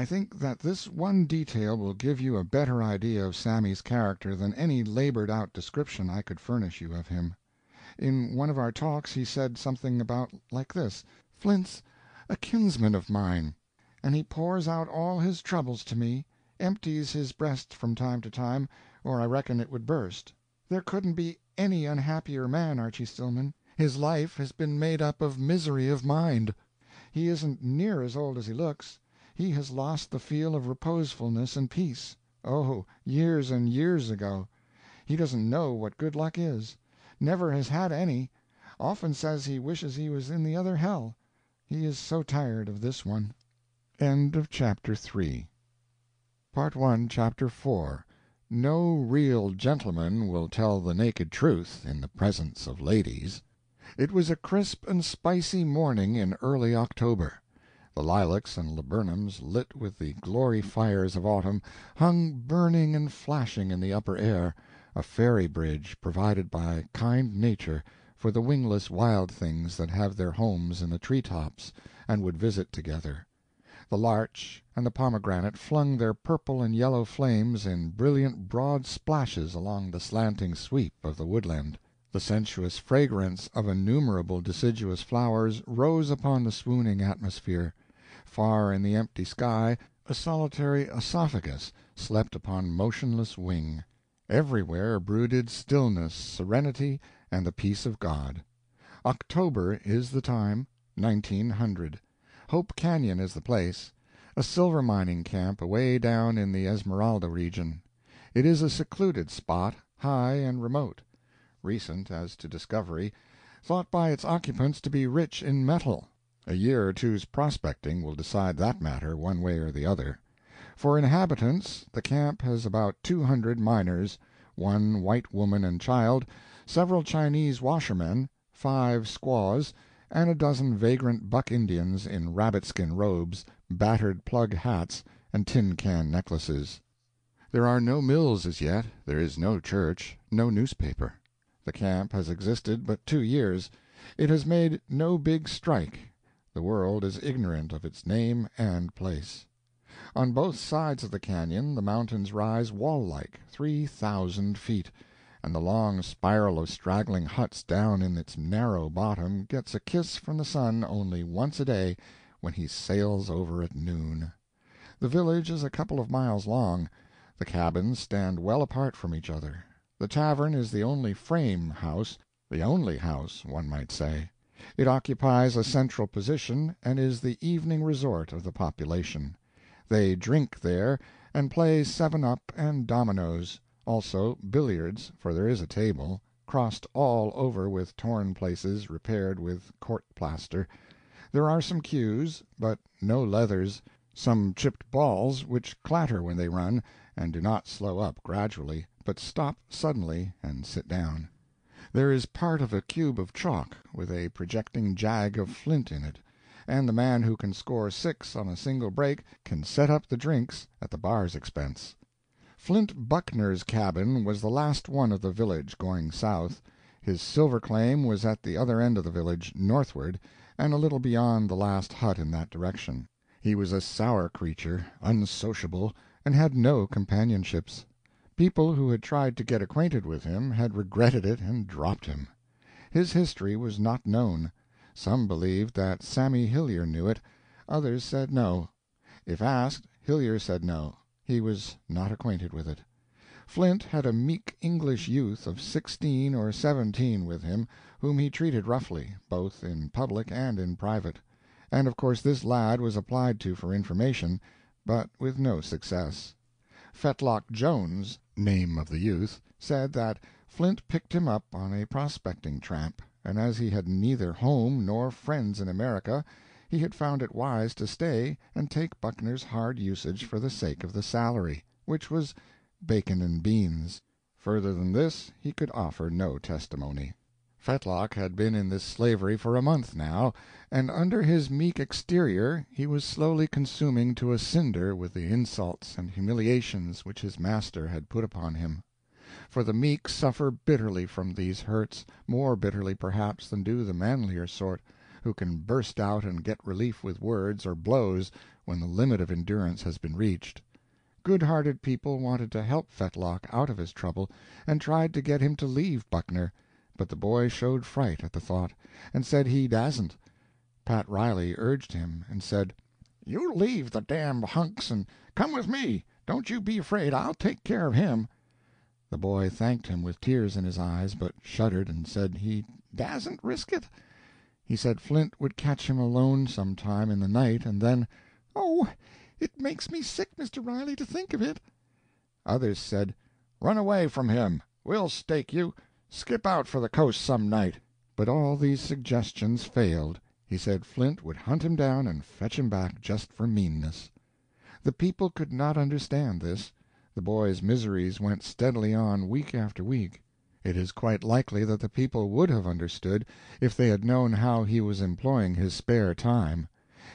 I think that this one detail will give you a better idea of Sammy's character than any labored out description I could furnish you of him. In one of our talks he said something about like this: "Flint's a kinsman of mine, and he pours out all his troubles to me empties his breast from time to time, or I reckon it would burst. There couldn't be any unhappier man, Archy Stillman. His life has been made up of misery of mind. He isn't near as old as he looks. He has lost the feel of reposefulness and peace. Oh, years and years ago. He doesn't know what good luck is. Never has had any. Often says he wishes he was in the other hell, he is so tired of this one. End of chapter IV No Real Gentleman Will Tell the Naked Truth in the Presence of Ladies. It was a crisp and spicy morning in early October. The lilacs and laburnums, lit with the glory fires of autumn, hung burning and flashing in the upper air, a fairy bridge provided by kind Nature for the wingless wild things that have their homes in the tree tops and would visit together. The larch and the pomegranate flung their purple and yellow flames in brilliant broad splashes along the slanting sweep of the woodland. The sensuous fragrance of innumerable deciduous flowers rose upon the swooning atmosphere. Far in the empty sky a solitary oesophagus slept upon motionless wing. Everywhere brooded stillness, serenity, and the peace of God. October is the time 1900. Hope Canyon is the place a silver mining camp away down in the Esmeralda region. It is a secluded spot, high and remote; recent as to discovery; thought by its occupants to be rich in metal. A year or two's prospecting will decide that matter, one way or the other. For inhabitants, the camp has about two hundred miners, one white woman and child, several Chinese washermen, five squaws, and a dozen vagrant buck Indians in rabbit skin robes, battered plug hats, and tin can necklaces. There are no mills as yet, there is no church, no newspaper. The camp has existed but two years; it has made no big strike. The world is ignorant of its name and place. On both sides of the canyon the mountains rise wall like, three thousand feet, and the long spiral of straggling huts down in its narrow bottom gets a kiss from the sun only once a day, when he sails over at noon. The village is a couple of miles long. The cabins stand well apart from each other. The tavern is the only frame house the only house, one might say. It occupies a central position, and is the evening resort of the population. They drink there, and play seven up and dominoes; also billiards, for there is a table, crossed all over with torn places repaired with court plaster; there are some cues, but no leathers; some chipped balls, which clatter when they run, and do not slow up gradually, but stop suddenly and sit down. There is part of a cube of chalk, with a projecting jag of flint in it, and the man who can score six on a single break can set up the drinks at the bar's expense. Flint Buckner's cabin was the last one of the village, going south. His silver claim was at the other end of the village, northward, and a little beyond the last hut in that direction. He was a sour creature, unsociable, and had no companionships. People who had tried to get acquainted with him had regretted it and dropped him. His history was not known. Some believed that Sammy Hillyer knew it, others said no. If asked, Hillyer said no, he was not acquainted with it. Flint had a meek English youth of sixteen or seventeen with him, whom he treated roughly, both in public and in private; and of course this lad was applied to for information, but with no success. Fetlock Jones name of the youth said that Flint picked him up on a prospecting tramp, and as he had neither home nor friends in America, he had found it wise to stay and take Buckner's hard usage for the sake of the salary, which was bacon and beans. Further than this he could offer no testimony. Fetlock had been in this slavery for a month, now, and under his meek exterior he was slowly consuming to a cinder with the insults and humiliations which his master had put upon him. For the meek suffer bitterly from these hurts, more bitterly, perhaps, than do the manlier sort, who can burst out and get relief with words or blows when the limit of endurance has been reached. Good hearted people wanted to help Fetlock out of his trouble, and tried to get him to leave Buckner. But the boy showed fright at the thought, and said he dasn't. Pat Riley urged him, and said: "You leave the damned hunks and come with me. Don't you be afraid I'll take care of him." The boy thanked him with tears in his eyes, but shuddered and said he dasn't risk it. He said Flint would catch him alone some time in the night, and then— "Oh, it makes me sick, Mr. Riley, to think of it!" Others said, "Run away from him! We'll stake you! Skip out for the coast some night!" But all these suggestions failed. He said Flint would hunt him down and fetch him back just for meanness. The people could not understand this. The boy's miseries went steadily on, week after week. It is quite likely that the people would have understood if they had known how he was employing his spare time.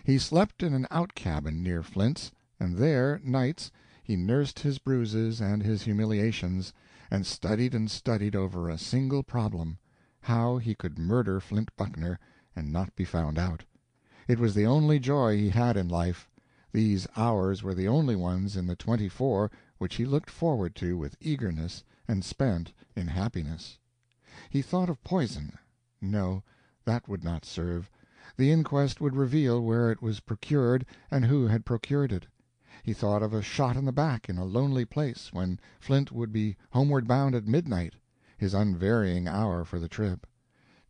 He slept in an out cabin near Flint's, and there, nights, he nursed his bruises and his humiliations, and studied and studied over a single problem—how he could murder Flint Buckner and not be found out. It was the only joy he had in life; these hours were the only ones in the twenty four which he looked forward to with eagerness and spent in happiness. He thought of poison. No, that would not serve; the inquest would reveal where it was procured and who had procured it. He thought of a shot in the back in a lonely place, when Flint would be homeward bound at midnight, his unvarying hour for the trip.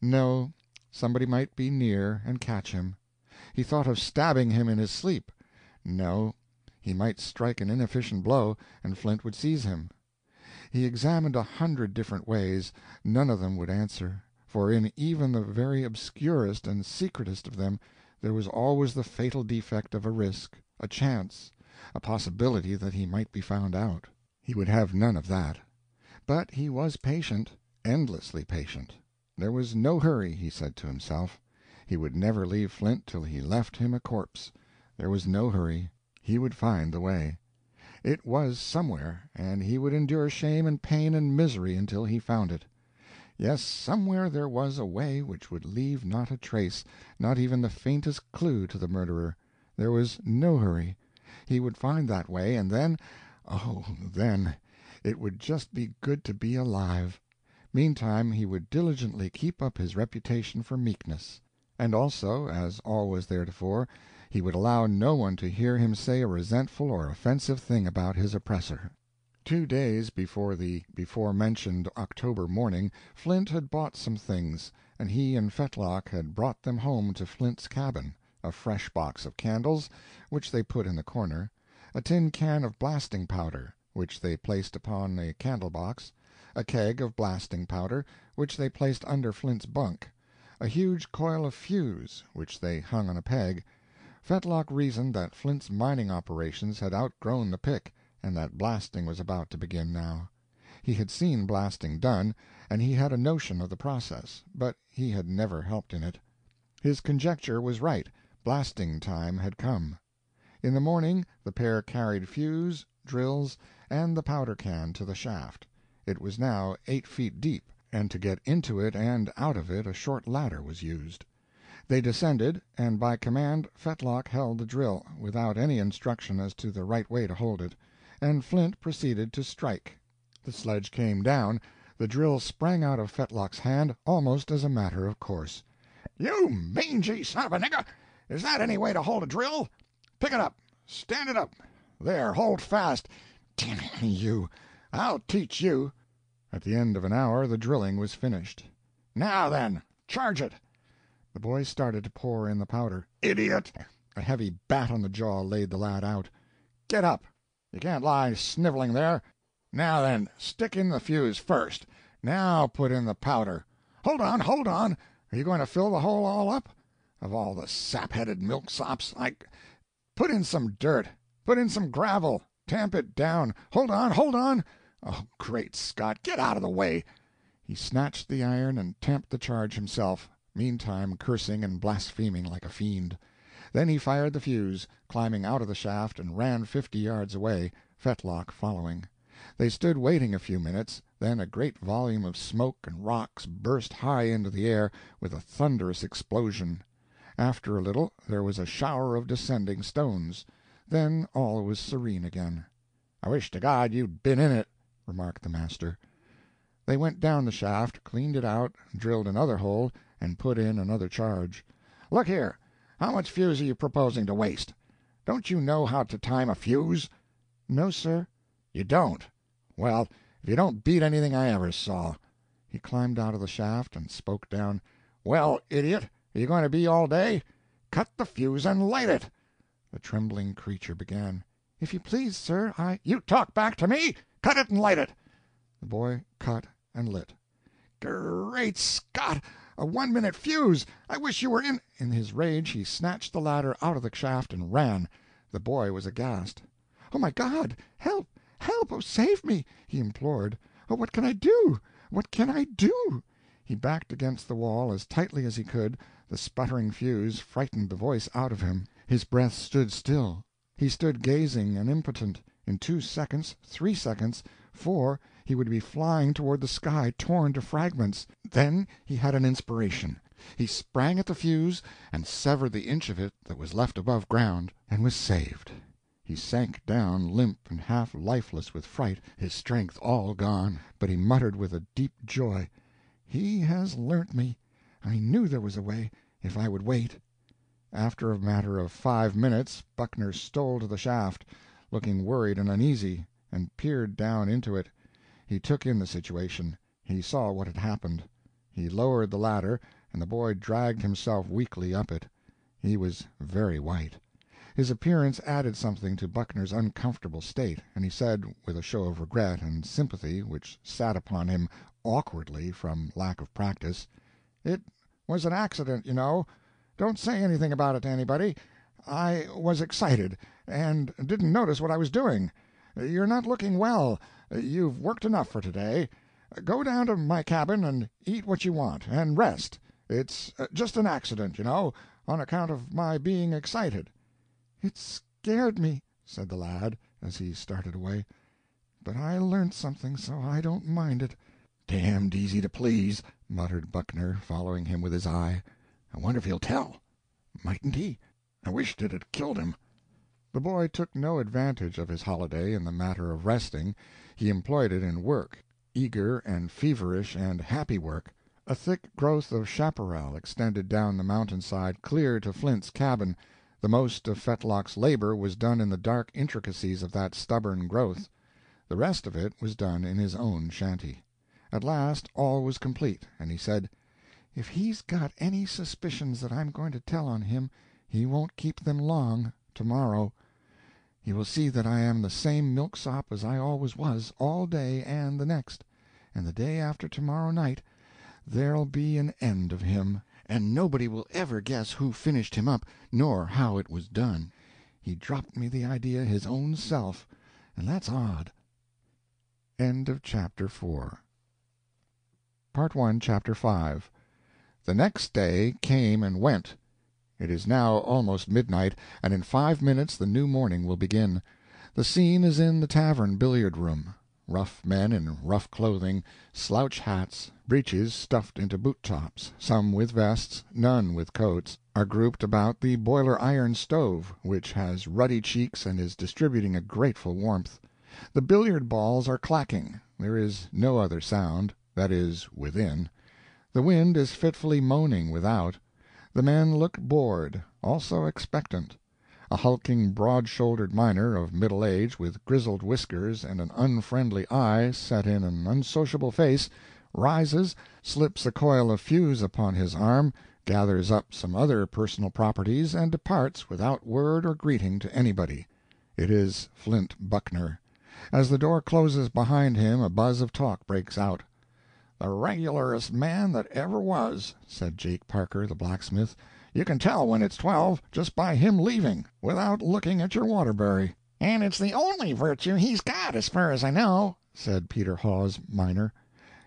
No, somebody might be near and catch him. He thought of stabbing him in his sleep. No, he might strike an inefficient blow, and Flint would seize him. He examined a hundred different ways; none of them would answer, for in even the very obscurest and secretest of them there was always the fatal defect of a risk, a chance, a possibility that he might be found out. He would have none of that. But he was patient, endlessly patient. There was no hurry, he said to himself. He would never leave Flint till he left him a corpse. There was no hurry; he would find the way. It was somewhere, and he would endure shame and pain and misery until he found it. Yes, somewhere there was a way which would leave not a trace, not even the faintest clue to the murderer. There was no hurry. He would find that way, and then—oh, then—it would just be good to be alive. Meantime he would diligently keep up his reputation for meekness. And also, as always theretofore, he would allow no one to hear him say a resentful or offensive thing about his oppressor. Two days before the before mentioned October morning Flint had bought some things, and he and Fetlock had brought them home to Flint's cabin—a fresh box of candles, which they put in the corner; a tin can of blasting powder, which they placed upon a candle box; a keg of blasting powder, which they placed under Flint's bunk; a huge coil of fuse, which they hung on a peg. Fetlock reasoned that Flint's mining operations had outgrown the pick, and that blasting was about to begin now. He had seen blasting done, and he had a notion of the process, but he had never helped in it. His conjecture was right, blasting time had come. In the morning the pair carried fuse, drills, and the powder can to the shaft. It was now eight feet deep, and to get into it and out of it a short ladder was used. They descended, and by command Fetlock held the drill, without any instruction as to the right way to hold it, and Flint proceeded to strike. The sledge came down, the drill sprang out of Fetlock's hand almost as a matter of course. "You mangy son of a nigger, is that any way to hold a drill? Pick it up! Stand it up! There, hold fast! D—n you, I'll teach you!" At the end of an hour the drilling was finished. "Now, then, charge it!" The boy started to pour in the powder. "Idiot!" A heavy bat on the jaw laid the lad out. "Get up! You can't lie sniveling there. Now, then, stick in the fuse first. Now put in the powder. Hold on, hold on! Are you going to fill the hole all up? Of all the sap—headed milksops, I—put in some dirt, put in some gravel, tamp it down. Hold on, hold on! Oh, great Scott, get out of the way!" He snatched the iron and tamped the charge himself meantime cursing and blaspheming like a fiend. Then he fired the fuse, climbing out of the shaft, and ran fifty yards away, Fetlock following. They stood waiting a few minutes, then a great volume of smoke and rocks burst high into the air with a thunderous explosion. After a little there was a shower of descending stones. Then all was serene again. "I wish to God you'd been in it," remarked the master. They went down the shaft, cleaned it out, drilled another hole, and put in another charge. "Look here, how much fuse are you proposing to waste? Don't you know how to time a fuse?" "No, sir." "You don't? Well, if you don't beat anything I ever saw." He climbed out of the shaft and spoke down: "Well, idiot, you going to be all day? Cut the fuse and light it." The trembling creature began: "If you please, sir, I—" "You talk back to me! Cut it and light it." The boy cut and lit. "Great Scott, a one minute fuse! I wish you were in—" In his rage he snatched the ladder out of the shaft and ran. The boy was aghast. "Oh, my God! Help, help! Oh, save me!" he implored. "Oh, what can I do? What can I do?" He backed against the wall as tightly as he could; the sputtering fuse frightened the voice out of him. His breath stood still. He stood gazing and impotent. In two seconds, three seconds, four, he would be flying toward the sky, torn to fragments. Then he had an inspiration. He sprang at the fuse and severed the inch of it that was left above ground, and was saved. He sank down limp and half lifeless with fright, his strength all gone, but he muttered with a deep joy, "He has learnt me. I knew there was a way, if I would wait." After a matter of five minutes Buckner stole to the shaft, looking worried and uneasy, and peered down into it. He took in the situation. He saw what had happened. He lowered the ladder, and the boy dragged himself weakly up it. He was very white. His appearance added something to Buckner's uncomfortable state, and he said, with a show of regret and sympathy which sat upon him awkwardly from lack of practice, "It was an accident, you know. Don't say anything about it to anybody. I was excited, and didn't notice what I was doing. You're not looking well. You've worked enough for to day. Go down to my cabin and eat what you want, and rest. It's uh, just an accident, you know, on account of my being excited." "It scared me," said the lad, as he started away, "but I learnt something, so I don't mind it." "Damned easy to please," muttered Buckner, following him with his eye. "I wonder if he'll tell. Mightn't he? I wisht it had killed him." The boy took no advantage of his holiday in the matter of resting. He employed it in work eager and feverish and happy work. A thick growth of chaparral extended down the mountain side clear to Flint's cabin; the most of Fetlock's labor was done in the dark intricacies of that stubborn growth; the rest of it was done in his own shanty. At last all was complete, and he said: "If he's got any suspicions that I'm going to tell on him, he won't keep them long to morrow. He will see that I am the same milksop as I always was, all day and the next; and the day after to morrow night there'll be an end of him, and nobody will ever guess who finished him up nor how it was done. He dropped me the idea his own self, and that's odd." CHAPTER V Chapter 5 The next day came and went. It is now almost midnight, and in five minutes the new morning will begin. The scene is in the tavern billiard room. Rough men in rough clothing, slouch hats, breeches stuffed into boot tops, some with vests, none with coats, are grouped about the boiler iron stove, which has ruddy cheeks and is distributing a grateful warmth. The billiard balls are clacking; there is no other sound that is, within. The wind is fitfully moaning without. The men look bored, also expectant. A hulking broad shouldered miner, of middle age, with grizzled whiskers and an unfriendly eye set in an unsociable face, rises, slips a coil of fuse upon his arm, gathers up some other personal properties, and departs without word or greeting to anybody. It is Flint Buckner. As the door closes behind him a buzz of talk breaks out. "The regularest man that ever was," said Jake Parker, the blacksmith. "You can tell when it's twelve, just by him leaving, without looking at your Waterbury." "And it's the only virtue he's got, as fur as I know," said Peter Hawes, miner.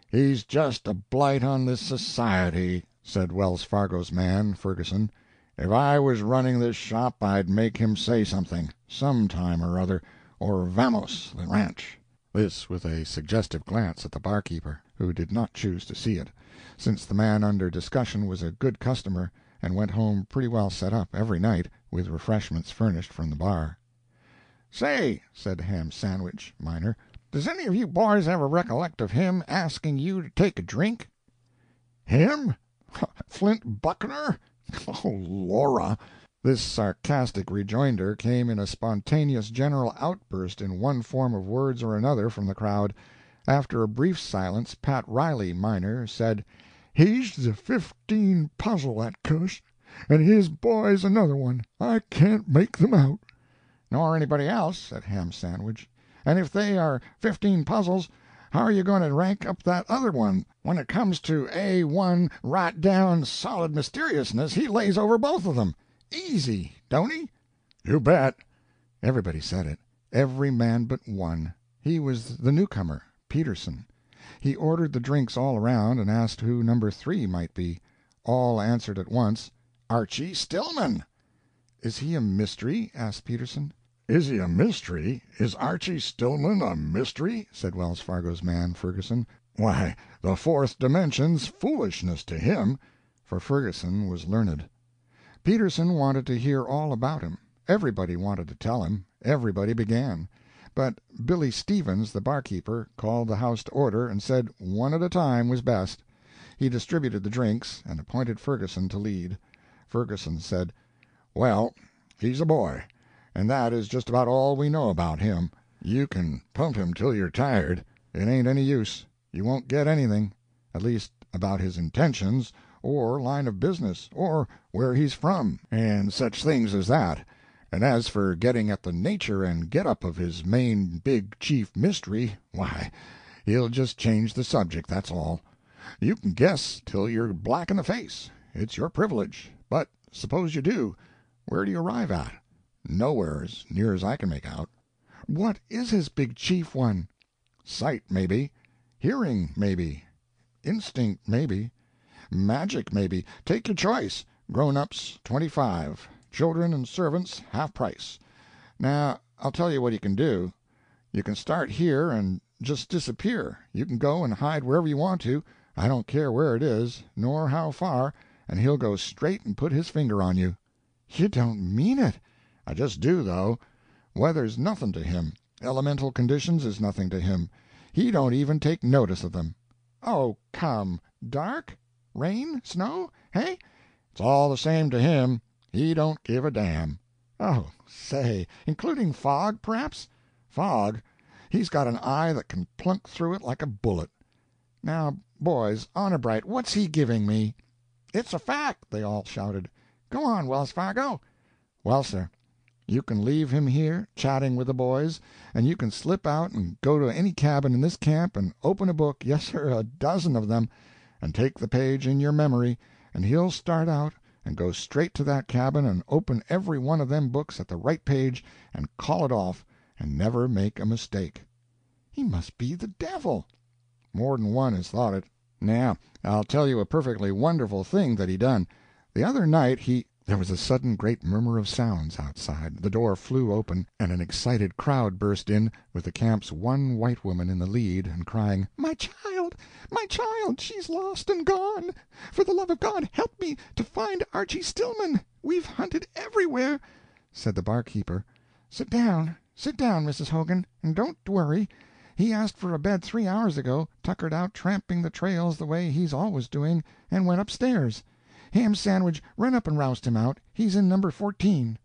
"He's just a blight on this society," said Wells Fargo's man, Ferguson. "If I was running this shop I'd make him say something, some time or other, or vamos the ranch." This with a suggestive glance at the barkeeper, who did not choose to see it, since the man under discussion was a good customer, and went home pretty well set up, every night, with refreshments furnished from the bar. "Say," said Ham Sandwich, miner, "does any of you boys ever recollect of him asking you to take a drink?" "Him? Flint Buckner? Oh, Laura!" This sarcastic rejoinder came in a spontaneous general outburst in one form of words or another from the crowd, After a brief silence Pat Riley, miner, said: "He's the fifteen puzzle, that cuss, and his boy's another one. I can't make them out." "Nor anybody else," said Ham Sandwich. "And if they are fifteen puzzles, how are you going to rank up that other one? When it comes to A 1 right down solid mysteriousness he lays over both of them. Easy, don't he?" "You bet!" Everybody said it. Every man but one. He was the newcomer. Peterson. He ordered the drinks all around, and asked who Number Three might be. All answered at once, "Archy Stillman." "Is he a mystery?" asked Peterson. "Is he a mystery? Is Archy Stillman a mystery?" said Wells Fargo's man, Ferguson. "Why, the fourth dimension's foolishness to him." For Ferguson was learned. Peterson wanted to hear all about him. Everybody wanted to tell him. Everybody began. But Billy Stevens, the barkeeper, called the house to order, and said one at a time was best. He distributed the drinks, and appointed Ferguson to lead. Ferguson said: "Well, he's a boy, and that is just about all we know about him. You can pump him till you're tired. It ain't any use. You won't get anything. At least about his intentions, or line of business, or where he's from, and such things as that. And as for getting at the nature and get up of his main big chief mystery, why, he'll just change the subject, that's all. You can guess till you're black in the face. It's your privilege. But suppose you do, where do you arrive at? Nowhere, as near as I can make out." "What is his big chief one?" "Sight, maybe. Hearing, maybe. Instinct, maybe. Magic, maybe. Take your choice. Grown ups, twenty five. Children and servants, half price. Now I'll tell you what you can do. You can start here and just disappear. You can go and hide wherever you want to I don't care where it is, nor how far and he'll go straight and put his finger on you." "You don't mean it!" "I just do, though. Weather's nothing to him. Elemental conditions is nothing to him. He don't even take notice of them." "Oh, come! Dark? Rain? Snow? Hey?" "It's all the same to him. He don't give a damn." "Oh, say including fog, p'raps?" "Fog? He's got an eye that can plunk through it like a bullet." "Now, boys, honor bright, what's he giving me?" "It's a fact!" they all shouted. "Go on, Wells Fargo." "Well, sir, you can leave him here, chatting with the boys, and you can slip out and go to any cabin in this camp and open a book yes, sir, a dozen of them and take the page in your memory, and he'll start out and go straight to that cabin and open every one of them books at the right page and call it off, and never make a mistake." "He must be the devil." "More'n one has thought it. Now I'll tell you a perfectly wonderful thing that he done. The other night he There was a sudden great murmur of sounds outside, the door flew open, and an excited crowd burst in, with the camp's one white woman in the lead, and crying, "My child! my child! she's lost and gone! For the love of God, help me to find Archy Stillman! We've hunted everywhere." Said the barkeeper: "Sit down, sit down, Mrs. Hogan, and don't worry. He asked for a bed three hours ago, tuckered out tramping the trails the way he's always doing, and went upstairs. Ham Sandwich, run up and roust him out. He's in number fourteen."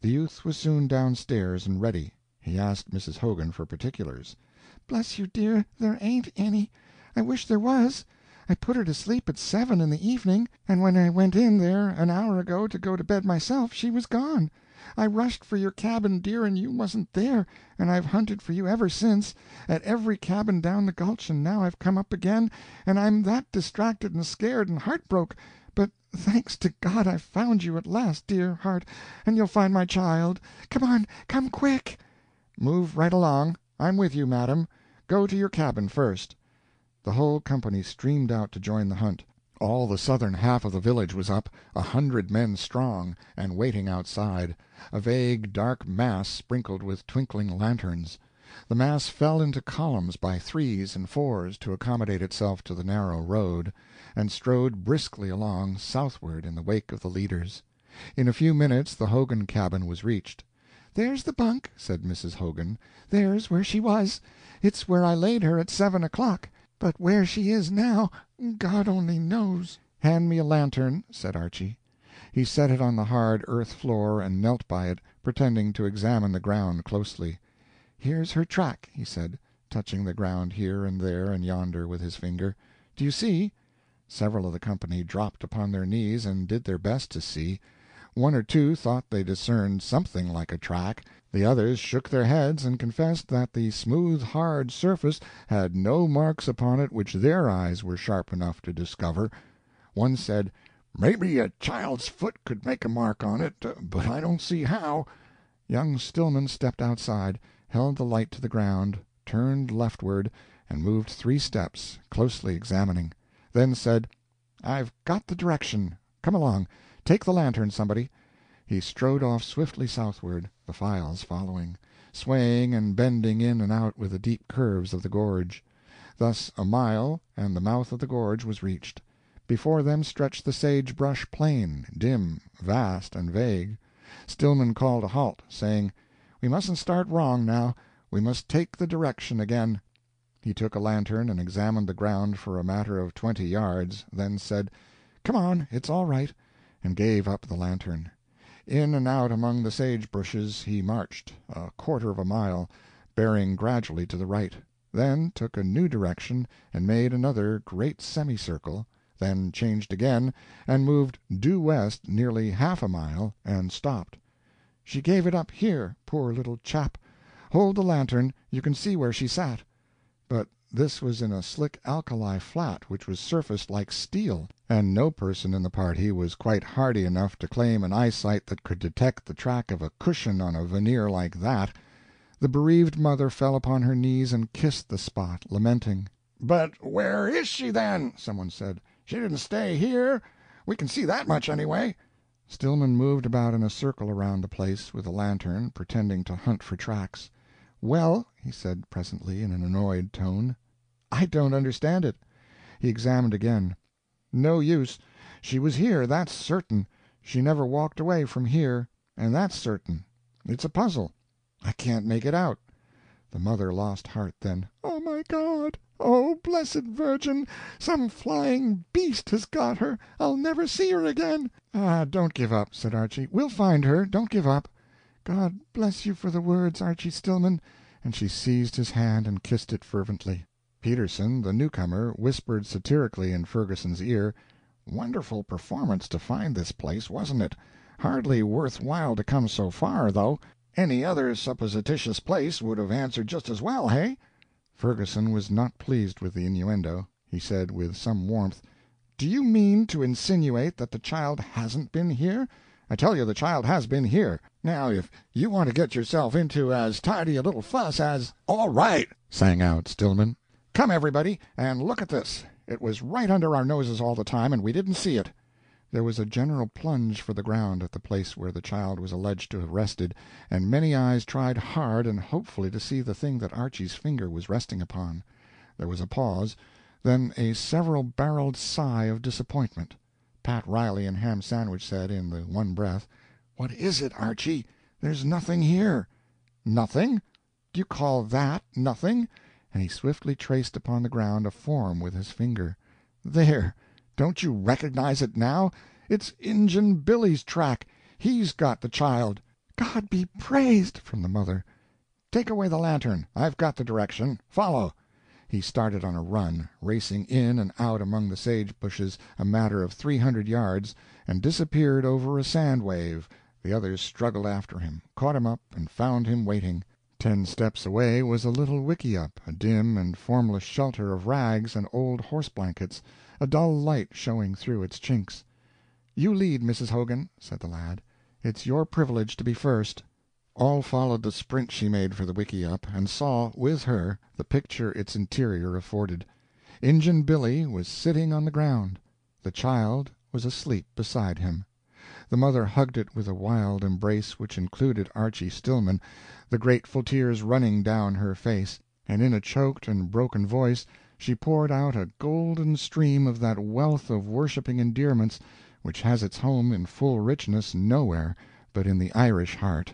The youth was soon down stairs and ready. He asked Mrs. Hogan for particulars. "Bless you, dear, there ain't any. I wish there was. I put her to sleep at seven in the evening, and when I went in there an hour ago to go to bed myself she was gone. I rushed for your cabin, dear, and you wasn't there, and I've hunted for you ever since, at every cabin down the gulch, and now I've come up again, and I'm that distracted and scared and heartbroke, but thanks to God I've found you at last, dear heart, and you'll find my child. Come on, come quick!" "Move right along. I'm with you, madam. Go to your cabin first." The whole company streamed out to join the hunt. All the southern half of the village was up, a hundred men strong, and waiting outside a vague dark mass sprinkled with twinkling lanterns. The mass fell into columns by threes and fours to accommodate itself to the narrow road, and strode briskly along, southward, in the wake of the leaders. In a few minutes the Hogan cabin was reached. "There's the bunk," said Mrs. Hogan. "There's where she was. It's where I laid her at seven o'clock. But where she is now, God only knows." "Hand me a lantern," said Archy. He set it on the hard earth floor and knelt by it, pretending to examine the ground closely. "Here's her track," he said. touching the ground here and there and yonder with his finger. "Do you see?" Several of the company dropped upon their knees and did their best to see. One or two thought they discerned something like a track, the others shook their heads and confessed that the smooth hard surface had no marks upon it which their eyes were sharp enough to discover. One said, "Maybe a child's foot could make a mark on it, uh, but I don't see how." Young Stillman stepped outside, held the light to the ground, turned leftward, and moved three steps, closely examining; then said, "I've got the direction. Come along. Take the lantern, somebody." He strode off swiftly southward, the files following, swaying and bending in and out with the deep curves of the gorge. Thus a mile, and the mouth of the gorge was reached. Before them stretched the sage brush plain, dim, vast, and vague. Stillman called a halt, saying, "We mustn't start wrong, now; we must take the direction again." He took a lantern and examined the ground for a matter of twenty yards, then said, "Come on, it's all right," and gave up the lantern. In and out among the sage bushes he marched, a quarter of a mile, bearing gradually to the right; then took a new direction and made another great semicircle then changed again, and moved due west nearly half a mile, and stopped. "She gave it up here, poor little chap. Hold the lantern, you can see where she sat." This was in a slick alkali flat which was surfaced like steel, and no person in the party was quite hardy enough to claim an eyesight that could detect the track of a cushion on a veneer like that. The bereaved mother fell upon her knees and kissed the spot, lamenting. "But where is she, then?" some one said. She didn't stay here. We can see that much, anyway." Stillman moved about in a circle around the place, with the lantern, pretending to hunt for tracks. "Well," he said, presently, in an annoyed tone, "I don't understand it." He examined again. "No use. She was here, that's certain. She never walked away from here, and that's certain. It's a puzzle. I can't make it out." The mother lost heart then. "Oh, my God! Oh, blessed Virgin, some flying beast has got her! I'll never see her again!" "Ah, don't give up," said Archy. "We'll find her don't give up." "God bless you for the words, Archy Stillman!" and she seized his hand and kissed it fervently. Peterson, the newcomer, whispered satirically in Ferguson's ear, "Wonderful performance to find this place, wasn't it? Hardly worth while to come so far, though. Any other supposititious place would have answered just as well, hey?" Ferguson was not pleased with the innuendo. He said, with some warmth, "Do you mean to insinuate that the child hasn't been here? I tell you the child has been here. Now if you want to get yourself into as tidy a little fuss as "All right!" sang out Stillman. "Come, everybody, and look at this. It was right under our noses all the time, and we didn't see it. There was a general plunge for the ground at the place where the child was alleged to have rested, and many eyes tried hard and hopefully to see the thing that Archy's finger was resting upon. There was a pause, then a several barreled sigh of disappointment. Pat Riley and Ham Sandwich said, in the one breath, "What is it, Archy? There's nothing here." "Nothing? Do you call that nothing?" And he swiftly traced upon the ground a form with his finger. "There! Don't you recognize it now? It's Injun Billy's track. He's got the child." "God be praised!" from the mother. "Take away the lantern. I've got the direction. Follow." He started on a run, racing in and out among the sage bushes a matter of three hundred yards, and disappeared over a sand wave. The others struggled after him, caught him up, and found him waiting. Ten steps away was a little wickiup, a dim and formless shelter of rags and old horse blankets a dull light showing through its chinks. "You lead, Mrs. Hogan," said the lad. "It's your privilege to be first." All followed the sprint she made for the wickiup, and saw, with her, the picture its interior afforded. Injun Billy was sitting on the ground. The child was asleep beside him. The mother hugged it with a wild embrace which included Archy Stillman, the grateful tears running down her face, and in a choked and broken voice she poured out a golden stream of that wealth of worshiping endearments which has its home in full richness nowhere but in the Irish heart.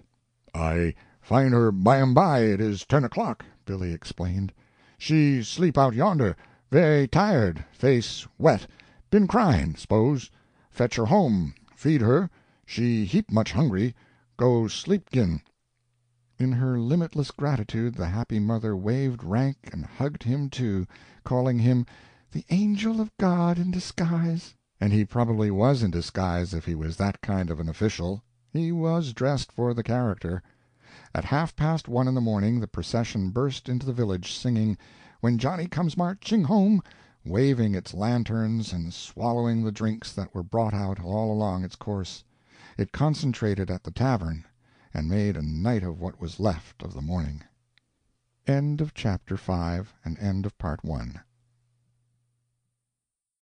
"I find her by'm by it is ten o'clock," Billy explained. "She sleep out yonder very tired face wet been crying, s'pose. Fetch her home feed her she heap much hungry go sleep gin." In her limitless gratitude the happy mother waved rank and hugged him, too, calling him "the angel of God in disguise." And he probably was in disguise if he was that kind of an official. He was dressed for the character. At half past one in the morning the procession burst into the village, singing "When Johnny Comes Marching Home," waving its lanterns and swallowing the drinks that were brought out all along its course. It concentrated at the tavern, and made a night of what was left of the morning. End of